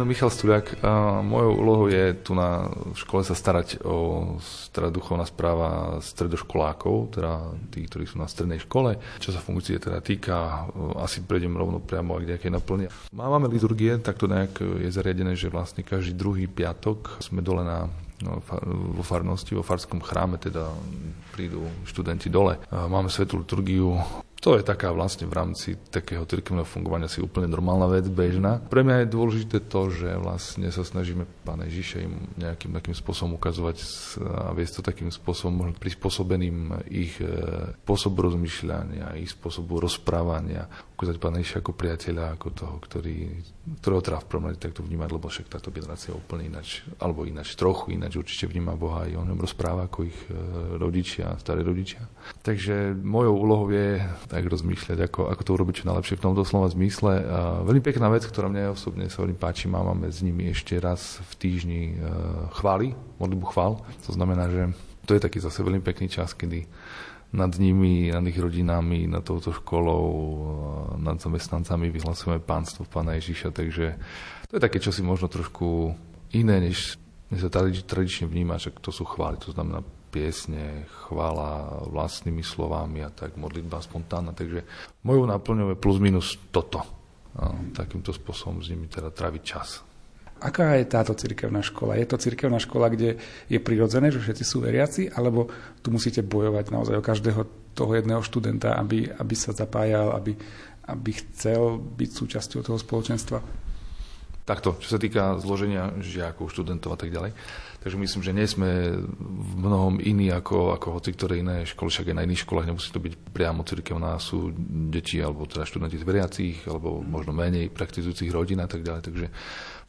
Meno Michal Stuliak a mojou úlohou je tu na škole sa starať o teda duchovná správa stredoškolákov, teda tí, ktorí sú na strednej škole. Čo sa funkcie teda týka, asi prejdem rovno priamo aj k nejakej naplne. Máme liturgie, tak to nejak je zariadené, že vlastne každý druhý piatok sme dole na no, vo farnosti, vo farskom chráme teda prídu študenti dole. Máme svetú liturgiu to je taká vlastne v rámci takého cirkevného fungovania si úplne normálna vec, bežná. Pre mňa je dôležité to, že vlastne sa snažíme Pána Ježiša im nejakým takým spôsobom ukazovať a viesť to takým spôsobom prispôsobeným ich e, spôsobu rozmýšľania, ich spôsobu rozprávania, ukázať Pána Ježiša ako priateľa, ako toho, ktorý, ktorého treba v prvom rade takto vnímať, lebo však táto generácia úplne ináč, alebo ináč, trochu ináč určite vníma Boha a on rozpráva ako ich e, rodičia, starí rodičia. Takže mojou úlohou je tak rozmýšľať, ako, ako to urobiť čo najlepšie v tomto slova zmysle. A veľmi pekná vec, ktorá mne osobne sa veľmi páči, máme s nimi ešte raz v týždni e, chváli, modlitbu chvál. To znamená, že to je taký zase veľmi pekný čas, kedy nad nimi, nad ich rodinami, nad touto školou, nad zamestnancami vyhlasujeme pánstvo Pána Ježiša, takže to je také čosi možno trošku iné, než sa tradične vníma, že to sú chvály, to znamená piesne, chvála vlastnými slovami a tak, modlitba spontánna. Takže mojou náplňou je plus minus toto. A takýmto spôsobom s nimi teda tráviť čas. Aká je táto cirkevná škola? Je to cirkevná škola, kde je prirodzené, že všetci sú veriaci, alebo tu musíte bojovať naozaj o každého toho jedného študenta, aby, aby sa zapájal, aby, aby chcel byť súčasťou toho spoločenstva? Takto, čo sa týka zloženia žiakov, študentov a tak ďalej. Takže myslím, že nie sme v mnohom iní ako, ako hoci ktoré iné školy, však aj na iných školách nemusí to byť priamo cirkevná, sú deti alebo teda študenti z veriacich, alebo možno menej praktizujúcich rodín a tak ďalej. Takže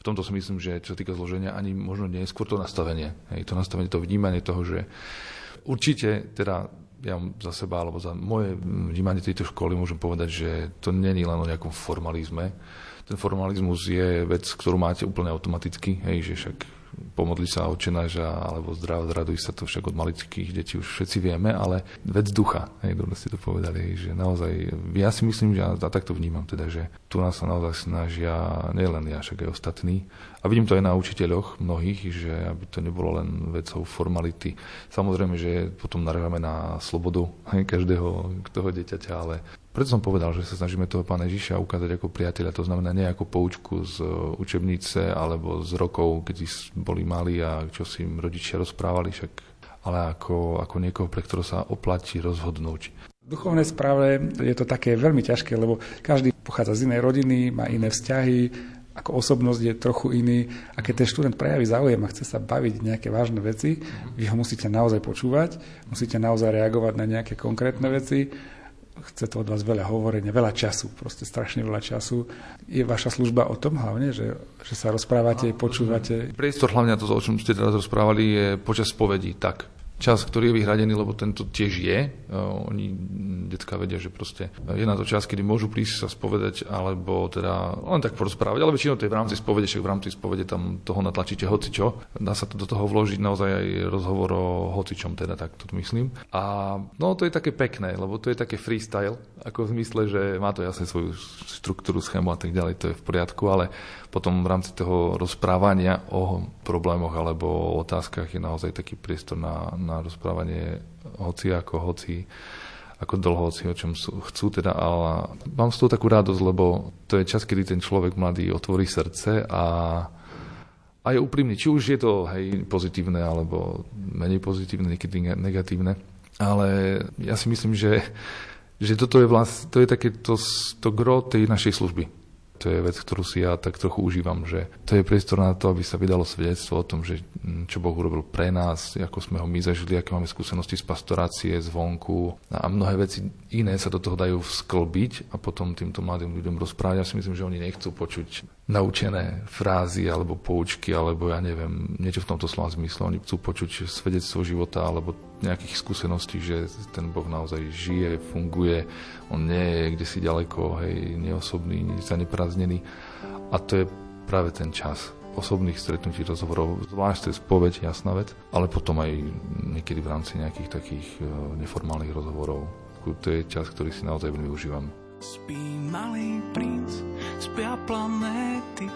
v tomto si myslím, že čo týka zloženia, ani možno nie je skôr to nastavenie. Hej, to nastavenie, to vnímanie toho, že určite teda ja za seba alebo za moje vnímanie tejto školy môžem povedať, že to není len o nejakom formalizme. Ten formalizmus je vec, ktorú máte úplne automaticky, hej, že však pomodli sa očenáža alebo zdrav, zraduj sa to však od maličkých detí už všetci vieme, ale vec ducha, hej, dobre ste to povedali, že naozaj, ja si myslím, že ja tak to vnímam teda, že tu nás sa naozaj snažia, nielen ja, však aj ostatní, a vidím to aj na učiteľoch mnohých, že aby to nebolo len vecou formality. Samozrejme, že potom narážame na slobodu hej, každého toho dieťaťa, ale preto som povedal, že sa snažíme toho pána Ježiša ukázať ako priateľa, to znamená nie ako poučku z učebnice alebo z rokov, keď boli mali a čo si im rodičia rozprávali, však, ale ako, ako niekoho, pre ktorého sa oplatí rozhodnúť. V duchovnej správe je to také veľmi ťažké, lebo každý pochádza z inej rodiny, má iné vzťahy, ako osobnosť je trochu iný a keď ten študent prejaví záujem a chce sa baviť nejaké vážne veci, vy ho musíte naozaj počúvať, musíte naozaj reagovať na nejaké konkrétne veci chce to od vás veľa hovorenia, veľa času, proste strašne veľa času. Je vaša služba o tom hlavne, že, že sa rozprávate, počúvate? Priestor hlavne to, o čom ste teraz rozprávali, je počas spovedí, tak čas, ktorý je vyhradený, lebo tento tiež je. E, oni, detská vedia, že proste je na to čas, kedy môžu prísť sa spovedať, alebo teda len tak porozprávať, ale väčšinou to je v rámci spovede, však v rámci spovede tam toho natlačíte hocičo. Dá sa to do toho vložiť naozaj aj rozhovor o hocičom, teda tak to myslím. A no to je také pekné, lebo to je také freestyle, ako v zmysle, že má to jasne svoju štruktúru, schému a tak ďalej, to je v poriadku, ale potom v rámci toho rozprávania o problémoch alebo o otázkach je naozaj taký priestor na, na rozprávanie hoci ako, hoci ako dlho, hoci o čom chcú teda, ale mám z toho takú radosť, lebo to je čas, kedy ten človek mladý otvorí srdce a a je úprimný, či už je to hej, pozitívne alebo menej pozitívne, niekedy negatívne. Ale ja si myslím, že, že toto je, vlast, to je také to, to gro tej našej služby to je vec, ktorú si ja tak trochu užívam, že to je priestor na to, aby sa vydalo svedectvo o tom, že čo Boh urobil pre nás, ako sme ho my zažili, aké máme skúsenosti z pastorácie, zvonku a mnohé veci iné sa do toho dajú vsklbiť a potom týmto mladým ľuďom rozprávať. Ja si myslím, že oni nechcú počuť naučené frázy alebo poučky, alebo ja neviem, niečo v tomto slova zmysle. Oni chcú počuť svedectvo života alebo nejakých skúseností, že ten Boh naozaj žije, funguje, on nie je kde si ďaleko, hej, neosobný, zaneprázdnený. A to je práve ten čas osobných stretnutí, rozhovorov, zvlášť cez spoveď, jasná vec, ale potom aj niekedy v rámci nejakých takých e, neformálnych rozhovorov. To je čas, ktorý si naozaj veľmi užívam. Spí malý princ, spia planéty,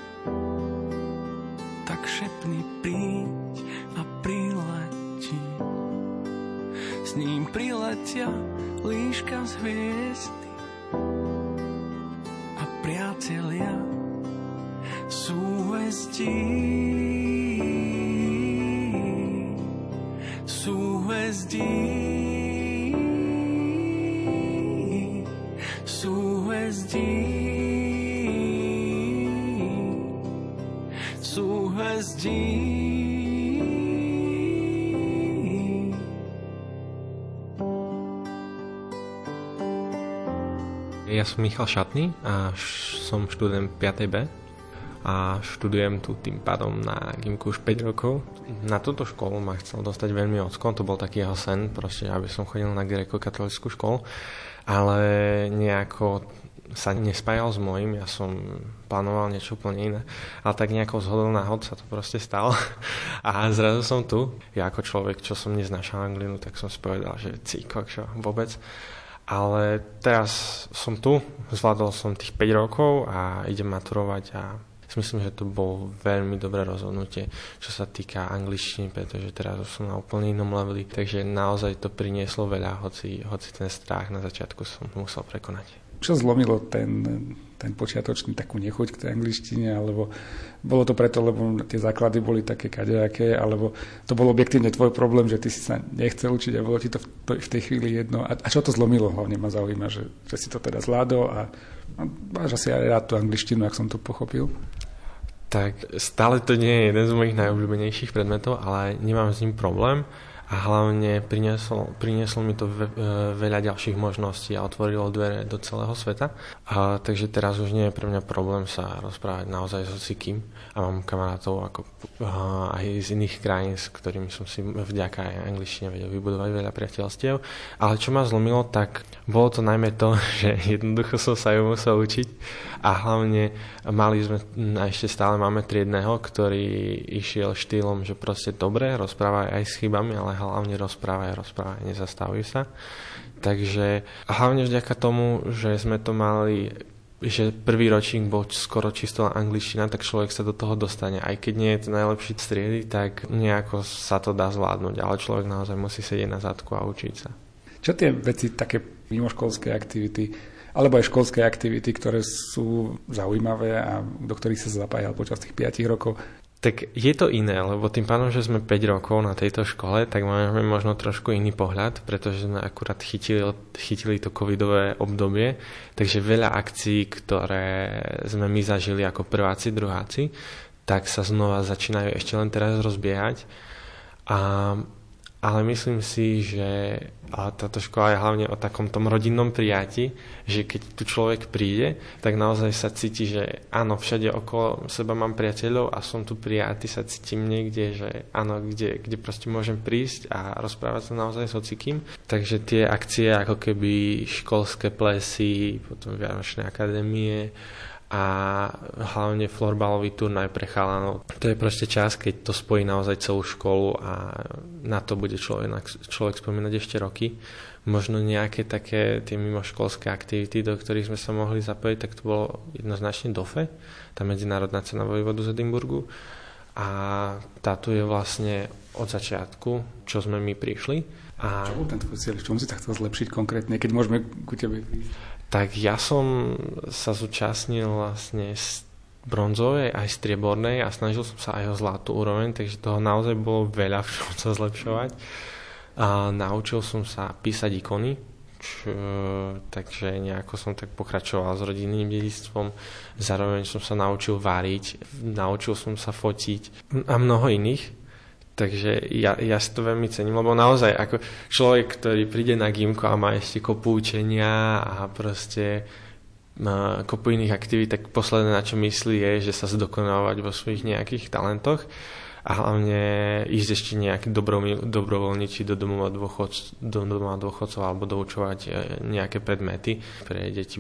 tak šepni príď a priletí. S ním priletia líška z hviezdy a priatelia súhvezdí. Súhvezdí. Ja som Michal Šatný a som študent 5B a študujem tu tým pádom na Gimku už 5 rokov. Na túto školu ma chcel dostať veľmi ocko, to bol taký jeho sen, proste, aby som chodil na gréko-katolickú školu, ale nejako sa nespájal s mojím, ja som plánoval niečo úplne iné, ale tak nejako zhodou náhod sa to proste stalo a zrazu som tu. Ja ako človek, čo som neznášal anglinu, tak som si povedal, že cíko, čo vôbec ale teraz som tu, zvládol som tých 5 rokov a idem maturovať a myslím, že to bolo veľmi dobré rozhodnutie, čo sa týka angličtiny, pretože teraz som na úplne inom leveli, takže naozaj to prinieslo veľa, hoci, hoci ten strach na začiatku som musel prekonať. Čo zlomilo ten ten počiatočný takú nechuť k tej angličtine, alebo bolo to preto, lebo tie základy boli také kadejaké, alebo to bol objektívne tvoj problém, že ty si sa nechcel učiť a bolo ti to v tej chvíli jedno. A, a čo to zlomilo hlavne ma zaujíma, že, že si to teda zvládol a, a máš asi aj rád tú angličtinu, ak som to pochopil. Tak stále to nie je jeden z mojich najobľúbenejších predmetov, ale nemám s ním problém a hlavne prinieslo, prinieslo mi to ve, e, veľa ďalších možností a otvorilo dvere do celého sveta. A, takže teraz už nie je pre mňa problém sa rozprávať naozaj so hocikým a mám kamarátov ako, a, aj z iných krajín, s ktorými som si vďaka aj angličtine vedel vybudovať veľa priateľstiev. Ale čo ma zlomilo, tak bolo to najmä to, že jednoducho som sa ju musel učiť a hlavne mali sme, a ešte stále máme triedného, ktorý išiel štýlom, že proste dobre, rozpráva aj s chybami, ale hlavne rozprávaj, rozprávaj, nezastavuj sa. Takže hlavne vďaka tomu, že sme to mali že prvý ročník bol skoro čisto angličtina, tak človek sa do toho dostane. Aj keď nie je to najlepší striedy, tak nejako sa to dá zvládnuť, ale človek naozaj musí sedieť na zadku a učiť sa. Čo tie veci, také mimoškolské aktivity, alebo aj školské aktivity, ktoré sú zaujímavé a do ktorých sa zapájal počas tých 5 rokov, tak je to iné, lebo tým pádom, že sme 5 rokov na tejto škole, tak máme možno trošku iný pohľad, pretože sme akurát chytili, chytili to covidové obdobie, takže veľa akcií, ktoré sme my zažili ako prváci, druháci, tak sa znova začínajú ešte len teraz rozbiehať. A ale myslím si, že táto škola je hlavne o takom tom rodinnom prijati, že keď tu človek príde, tak naozaj sa cíti, že áno, všade okolo seba mám priateľov a som tu prijatý, sa cítim niekde, že áno, kde, kde proste môžem prísť a rozprávať sa naozaj s hocikým. Takže tie akcie ako keby školské plesy, potom Vianočné akadémie, a hlavne florbalový turnaj pre chalanov. To je proste čas, keď to spojí naozaj celú školu a na to bude človek, človek spomínať ešte roky. Možno nejaké také tie mimoškolské aktivity, do ktorých sme sa mohli zapojiť, tak to bolo jednoznačne DOFE, tá medzinárodná cena vojvodu z Edimburgu. A táto je vlastne od začiatku, čo sme my prišli. A... Čo bol ten tvoj cieľ? Čom si tak chcel zlepšiť konkrétne, keď môžeme ku tebe tak ja som sa zúčastnil vlastne z bronzovej aj striebornej a snažil som sa aj o zlatú úroveň, takže toho naozaj bolo veľa v čom sa zlepšovať. A naučil som sa písať ikony, čo, takže nejako som tak pokračoval s rodinným dedictvom. Zároveň som sa naučil váriť, naučil som sa fotiť a mnoho iných. Takže ja, ja si to veľmi cením, lebo naozaj ako človek, ktorý príde na gimko a má ešte kopu učenia a proste má kopu iných aktivít, tak posledné na čo myslí je, že sa zdokonávať vo svojich nejakých talentoch a hlavne ísť ešte nejaký dobrovoľničí do domova, dôchodc, do dôchodcov alebo doučovať e, nejaké predmety pre deti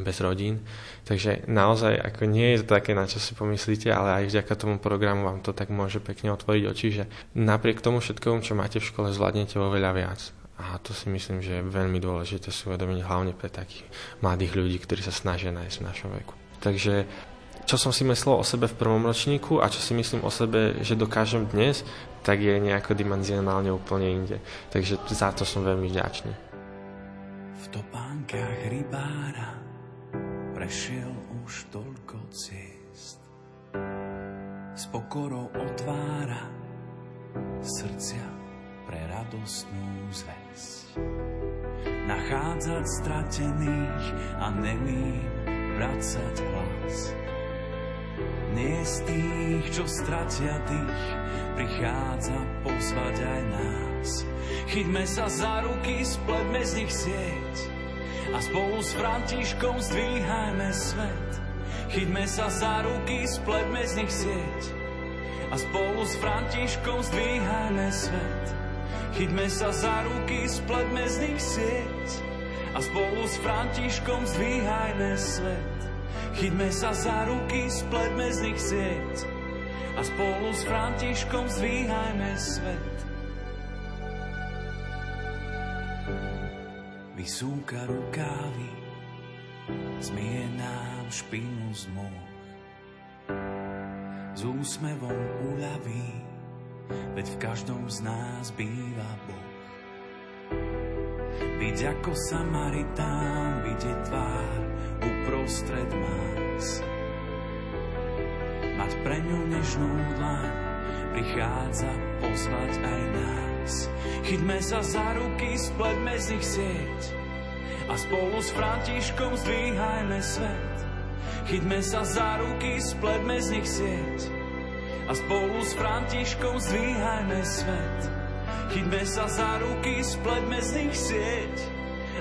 bez rodín. Takže naozaj ako nie je to také, na čo si pomyslíte, ale aj vďaka tomu programu vám to tak môže pekne otvoriť oči, že napriek tomu všetkomu, čo máte v škole, zvládnete vo veľa viac. A to si myslím, že je veľmi dôležité si uvedomiť hlavne pre takých mladých ľudí, ktorí sa snažia nájsť v našom veku. Takže čo som si myslel o sebe v prvom ročníku a čo si myslím o sebe, že dokážem dnes, tak je nejako dimenzionálne úplne inde. Takže za to som veľmi vďačný. V topánkach rybára prešiel už toľko ciest. S pokorou otvára srdcia pre radostnú zväzť. Nachádzať stratených a nemým vracať hlas. Nie z tých, čo stratia tých, prichádza pozvať aj nás. Chyťme sa za ruky, spletme z nich sieť a spolu s Františkom zdvíhajme svet. Chyťme sa za ruky, spletme z nich sieť a spolu s Františkom zdvíhajme svet. Chyťme sa za ruky, spletme z nich sieť a spolu s Františkom zdvíhajme svet. Chyťme sa za ruky, spletme z nich sieť a spolu s Františkom zdvíhajme svet. Vysúka rukávy, zmie nám špinu z môh. S úsmevom uľaví, veď v každom z nás býva Boh. Byť ako Samaritán, vidieť tvár uprostred más. Mať pre ňu nežnú dlaň, prichádza pozvať aj nás. Chyťme sa za ruky, spletme z nich sieť a spolu s Františkom zdvíhajme svet. Chyťme sa za ruky, spletme z nich sieť a spolu s Františkom zdvíhajme svet. Chyťme sa za ruky, spletme z nich sieť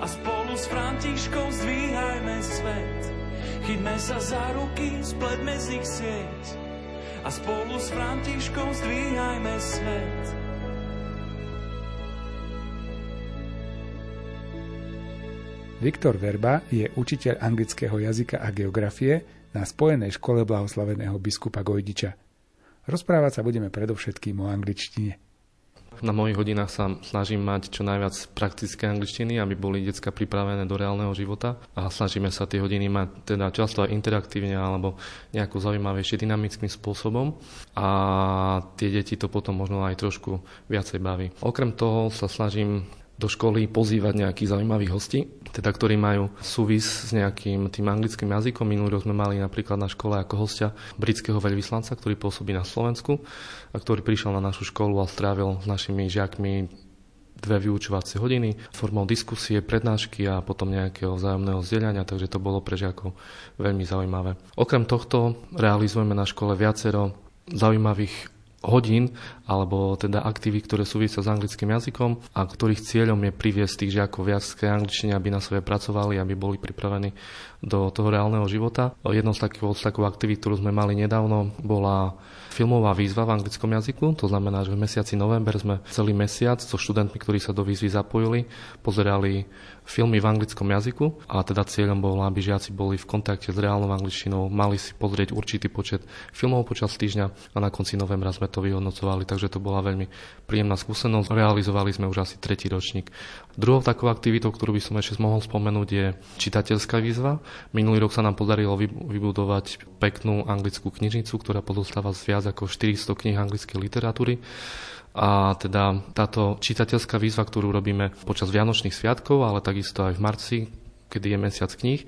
a spolu s Františkom zdvíhajme svet. Chyťme sa za ruky, spletme z nich sieť a spolu s Františkom zdvíhajme svet. Viktor Verba je učiteľ anglického jazyka a geografie na Spojenej škole blahoslaveného biskupa Gojdiča. Rozprávať sa budeme predovšetkým o angličtine. Na mojich hodinách sa snažím mať čo najviac praktické angličtiny, aby boli decka pripravené do reálneho života a snažíme sa tie hodiny mať teda často aj interaktívne alebo nejako zaujímavejšie dynamickým spôsobom a tie deti to potom možno aj trošku viacej baví. Okrem toho sa snažím do školy pozývať nejakých zaujímavých hostí, teda ktorí majú súvis s nejakým tým anglickým jazykom. Minulý sme mali napríklad na škole ako hostia britského veľvyslanca, ktorý pôsobí na Slovensku a ktorý prišiel na našu školu a strávil s našimi žiakmi dve vyučovacie hodiny formou diskusie, prednášky a potom nejakého vzájomného vzdelania, takže to bolo pre žiakov veľmi zaujímavé. Okrem tohto realizujeme na škole viacero zaujímavých hodín alebo teda aktivít, ktoré súvisia s anglickým jazykom a ktorých cieľom je priviesť tých žiakov viac k angličtine, aby na svoje pracovali, aby boli pripravení do toho reálneho života. Jednou z takých z takých aktivít, ktorú sme mali nedávno, bola filmová výzva v anglickom jazyku. To znamená, že v mesiaci november sme celý mesiac so študentmi, ktorí sa do výzvy zapojili, pozerali filmy v anglickom jazyku a teda cieľom bolo, aby žiaci boli v kontakte s reálnou angličtinou, mali si pozrieť určitý počet filmov počas týždňa a na konci novembra sme to vyhodnocovali, takže to bola veľmi príjemná skúsenosť. Realizovali sme už asi tretí ročník. Druhou takou aktivitou, ktorú by som ešte mohol spomenúť, je čitateľská výzva. Minulý rok sa nám podarilo vybudovať peknú anglickú knižnicu, ktorá pozostáva z viac ako 400 kníh anglickej literatúry. A teda táto čitateľská výzva, ktorú robíme počas Vianočných sviatkov, ale takisto aj v marci, kedy je mesiac kníh,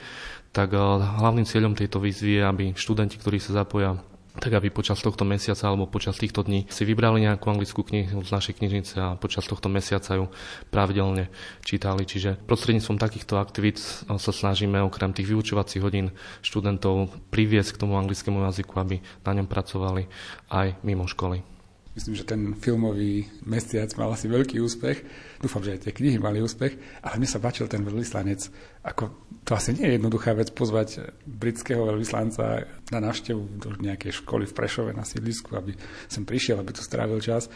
tak eh, hlavným cieľom tejto výzvy je, aby študenti, ktorí sa zapoja tak aby počas tohto mesiaca alebo počas týchto dní si vybrali nejakú anglickú knihu z našej knižnice a počas tohto mesiaca ju pravidelne čítali. Čiže prostredníctvom takýchto aktivít eh, sa snažíme okrem tých vyučovacích hodín študentov priviesť k tomu anglickému jazyku, aby na ňom pracovali aj mimo školy. Myslím, že ten filmový mesiac mal asi veľký úspech. Dúfam, že aj tie knihy mali úspech, ale mne sa páčil ten veľvyslanec. Ako, to asi nie je jednoduchá vec pozvať britského veľvyslanca na návštevu do nejakej školy v Prešove na sídlisku, aby som prišiel, aby tu strávil čas.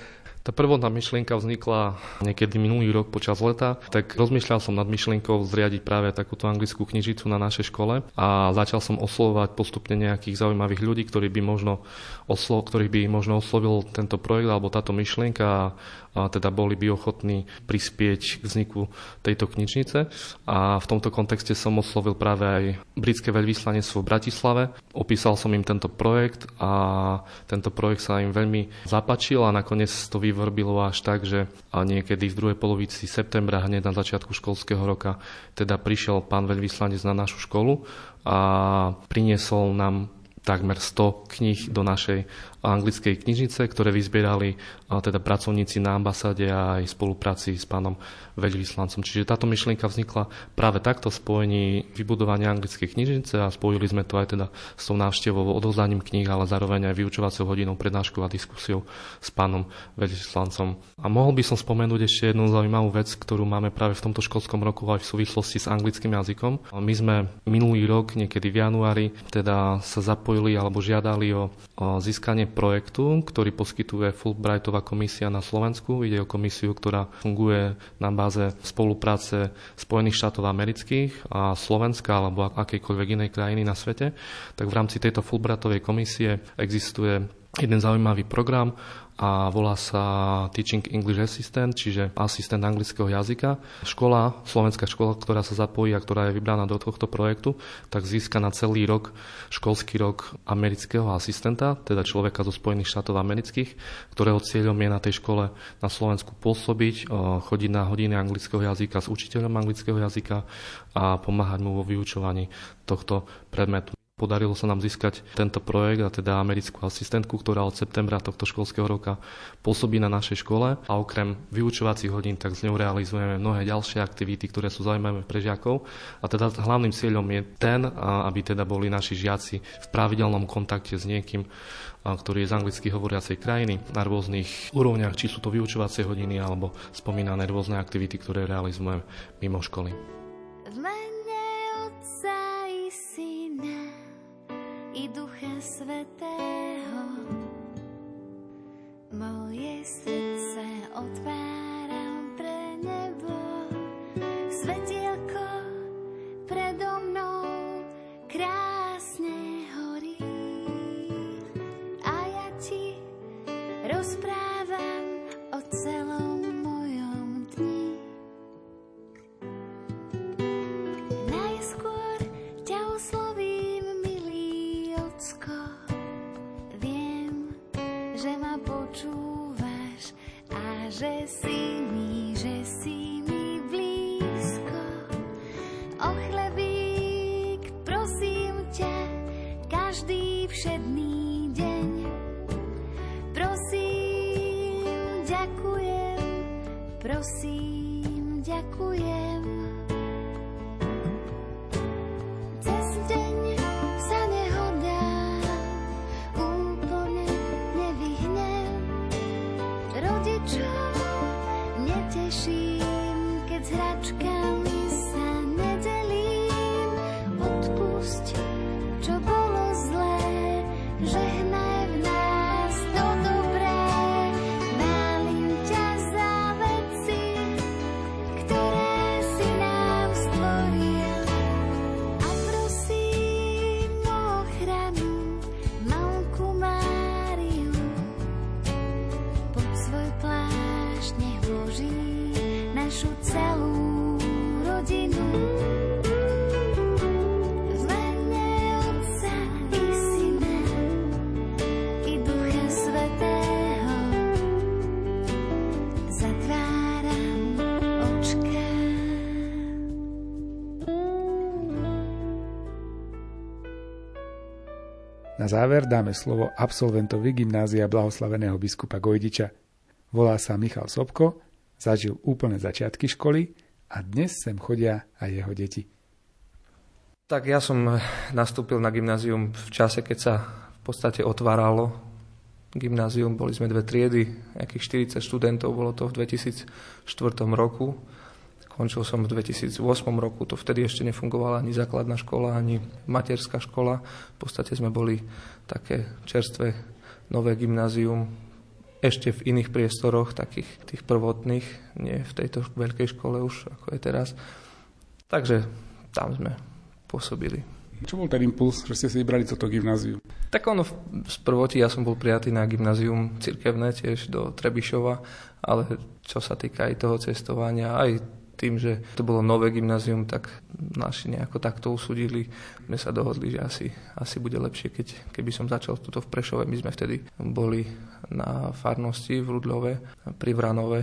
Tá prvotná myšlienka vznikla niekedy minulý rok počas leta, tak rozmýšľal som nad myšlienkou zriadiť práve takúto anglickú knižicu na našej škole a začal som oslovať postupne nejakých zaujímavých ľudí, ktorí by možno oslo, ktorých by možno oslovil tento projekt alebo táto myšlienka a, teda boli by ochotní prispieť k vzniku tejto knižnice. A v tomto kontexte som oslovil práve aj britské veľvyslanectvo v Bratislave. Opísal som im tento projekt a tento projekt sa im veľmi zapačil a nakoniec to vy vyvrbilo až tak, že niekedy v druhej polovici septembra, hneď na začiatku školského roka, teda prišiel pán veľvyslanec na našu školu a priniesol nám takmer 100 kníh do našej anglickej knižnice, ktoré vyzbierali teda pracovníci na ambasáde a aj v spolupráci s pánom veľvyslancom. Čiže táto myšlienka vznikla práve takto v spojení vybudovania anglickej knižnice a spojili sme to aj teda s tou návštevou odovzdaním kníh, ale zároveň aj vyučovacou hodinou prednáškou a diskusiou s pánom veľvyslancom. A mohol by som spomenúť ešte jednu zaujímavú vec, ktorú máme práve v tomto školskom roku aj v súvislosti s anglickým jazykom. My sme minulý rok, niekedy v januári, teda sa zapojili alebo žiadali o, o získanie projektu, ktorý poskytuje Fulbrightová komisia na Slovensku. Ide o komisiu, ktorá funguje na báze spolupráce Spojených štátov amerických a Slovenska alebo akejkoľvek inej krajiny na svete. Tak v rámci tejto Fulbrightovej komisie existuje jeden zaujímavý program a volá sa Teaching English Assistant, čiže asistent anglického jazyka. Škola, slovenská škola, ktorá sa zapojí a ktorá je vybraná do tohto projektu, tak získa na celý rok, školský rok amerického asistenta, teda človeka zo Spojených štátov amerických, ktorého cieľom je na tej škole na Slovensku pôsobiť, chodiť na hodiny anglického jazyka s učiteľom anglického jazyka a pomáhať mu vo vyučovaní tohto predmetu. Podarilo sa nám získať tento projekt a teda americkú asistentku, ktorá od septembra tohto školského roka pôsobí na našej škole a okrem vyučovacích hodín tak s ňou realizujeme mnohé ďalšie aktivity, ktoré sú zaujímavé pre žiakov. A teda hlavným cieľom je ten, aby teda boli naši žiaci v pravidelnom kontakte s niekým, ktorý je z anglicky hovoriacej krajiny na rôznych úrovniach, či sú to vyučovacie hodiny alebo spomínané rôzne aktivity, ktoré realizujeme mimo školy. I Ducha Svetého. Moje srdce otváram Na záver dáme slovo absolventovi gymnázia blahoslaveného biskupa Gojdiča. Volá sa Michal Sobko, zažil úplné začiatky školy a dnes sem chodia aj jeho deti. Tak ja som nastúpil na gymnázium v čase, keď sa v podstate otváralo gymnázium. Boli sme dve triedy, nejakých 40 študentov, bolo to v 2004 roku. Končil som v 2008 roku, to vtedy ešte nefungovala ani základná škola, ani materská škola. V podstate sme boli také čerstvé nové gymnázium, ešte v iných priestoroch, takých tých prvotných, nie v tejto veľkej škole už, ako je teraz. Takže tam sme pôsobili. Čo bol ten impuls, že ste si vybrali toto gymnázium? Tak ono, z prvoti ja som bol prijatý na gymnázium cirkevné tiež do Trebišova, ale čo sa týka aj toho cestovania, aj tým, že to bolo nové gymnázium, tak naši nejako takto usudili. My sa dohodli, že asi, asi bude lepšie, keď, keby som začal tuto v Prešove. My sme vtedy boli na farnosti v Rudľove, pri Vranove.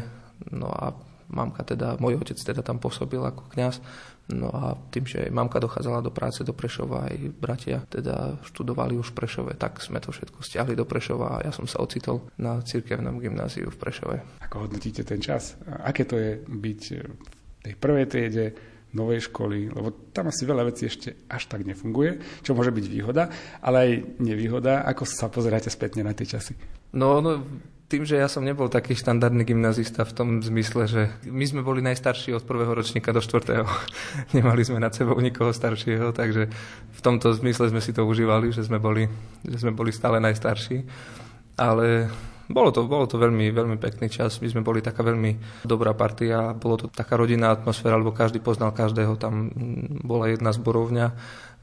No a mamka teda, môj otec teda tam pôsobil ako kňaz. No a tým, že mamka dochádzala do práce do Prešova, aj bratia teda študovali už v Prešove, tak sme to všetko stiahli do Prešova a ja som sa ocitol na cirkevnom gymnáziu v Prešove. Ako hodnotíte ten čas? Aké to je byť tej prvej triede novej školy, lebo tam asi veľa vecí ešte až tak nefunguje, čo môže byť výhoda, ale aj nevýhoda. Ako sa pozeráte spätne na tie časy? No, no tým, že ja som nebol taký štandardný gymnazista v tom zmysle, že my sme boli najstarší od prvého ročníka do štvrtého. Nemali sme nad sebou nikoho staršieho, takže v tomto zmysle sme si to užívali, že sme boli, že sme boli stále najstarší. Ale bolo to, bolo to veľmi, veľmi pekný čas. My sme boli taká veľmi dobrá partia. Bolo to taká rodinná atmosféra, lebo každý poznal každého. Tam mm, bola jedna zborovňa,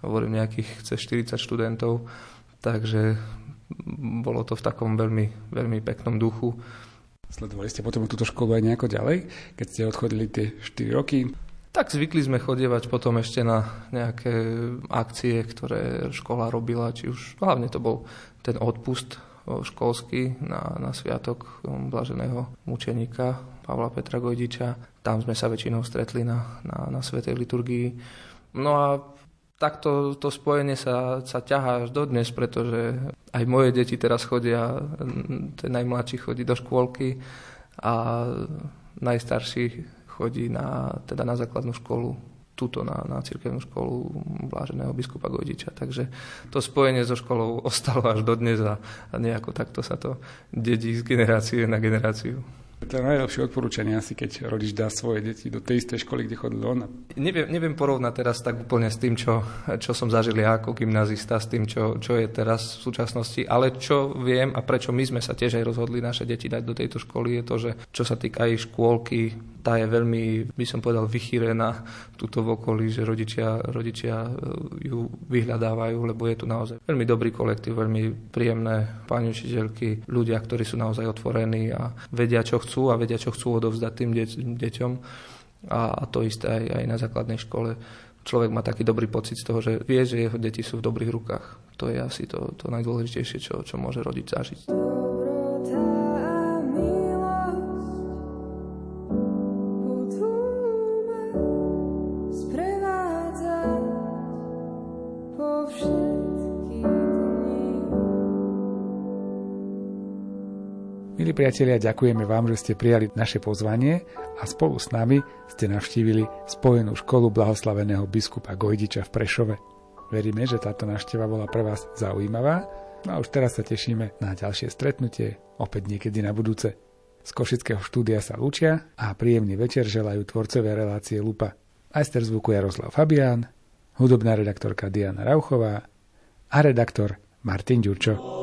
hovorím nejakých cez 40 študentov. Takže bolo to v takom veľmi, veľmi peknom duchu. Sledovali ste potom túto školu aj nejako ďalej, keď ste odchodili tie 4 roky? Tak zvykli sme chodievať potom ešte na nejaké akcie, ktoré škola robila, či už hlavne to bol ten odpust školský na, na sviatok blaženého mučeníka Pavla Petra Gojdiča. Tam sme sa väčšinou stretli na, na, na Svetej liturgii. No a takto to spojenie sa, sa ťahá až dodnes, pretože aj moje deti teraz chodia, ten najmladší chodí do škôlky a najstarší chodí na, teda na základnú školu túto na, na cirkevnú školu bláženého biskupa Gojdiča. Takže to spojenie so školou ostalo až dodnes a, a nejako takto sa to dedí z generácie na generáciu. To je najlepšie odporúčanie asi, keď rodič dá svoje deti do tej istej školy, kde chodil on. Neviem, neviem porovnať teraz tak úplne s tým, čo, čo som zažil ja ako gymnazista, s tým, čo, čo je teraz v súčasnosti, ale čo viem a prečo my sme sa tiež aj rozhodli naše deti dať do tejto školy, je to, že čo sa týka aj škôlky, tá je veľmi, by som povedal, vychýrená túto v okolí, že rodičia, rodičia e, ju vyhľadávajú, lebo je tu naozaj veľmi dobrý kolektív, veľmi príjemné pani učiteľky, ľudia, ktorí sú naozaj otvorení a vedia, čo chcú a vedia, čo chcú odovzdať tým deť, deťom. A, a to isté aj, aj na základnej škole. Človek má taký dobrý pocit z toho, že vie, že jeho deti sú v dobrých rukách. To je asi to, to najdôležitejšie, čo, čo môže rodič zažiť. Priatelia, ďakujeme vám, že ste prijali naše pozvanie a spolu s nami ste navštívili spojenú školu blahoslaveného biskupa Gojdiča v Prešove. Veríme, že táto návšteva bola pre vás zaujímavá no a už teraz sa tešíme na ďalšie stretnutie opäť niekedy na budúce. Z Košického štúdia sa lúčia a príjemný večer želajú tvorcové relácie Lupa. Majster zvuku Jaroslav Fabián, hudobná redaktorka Diana Rauchová a redaktor Martin Ďurčo.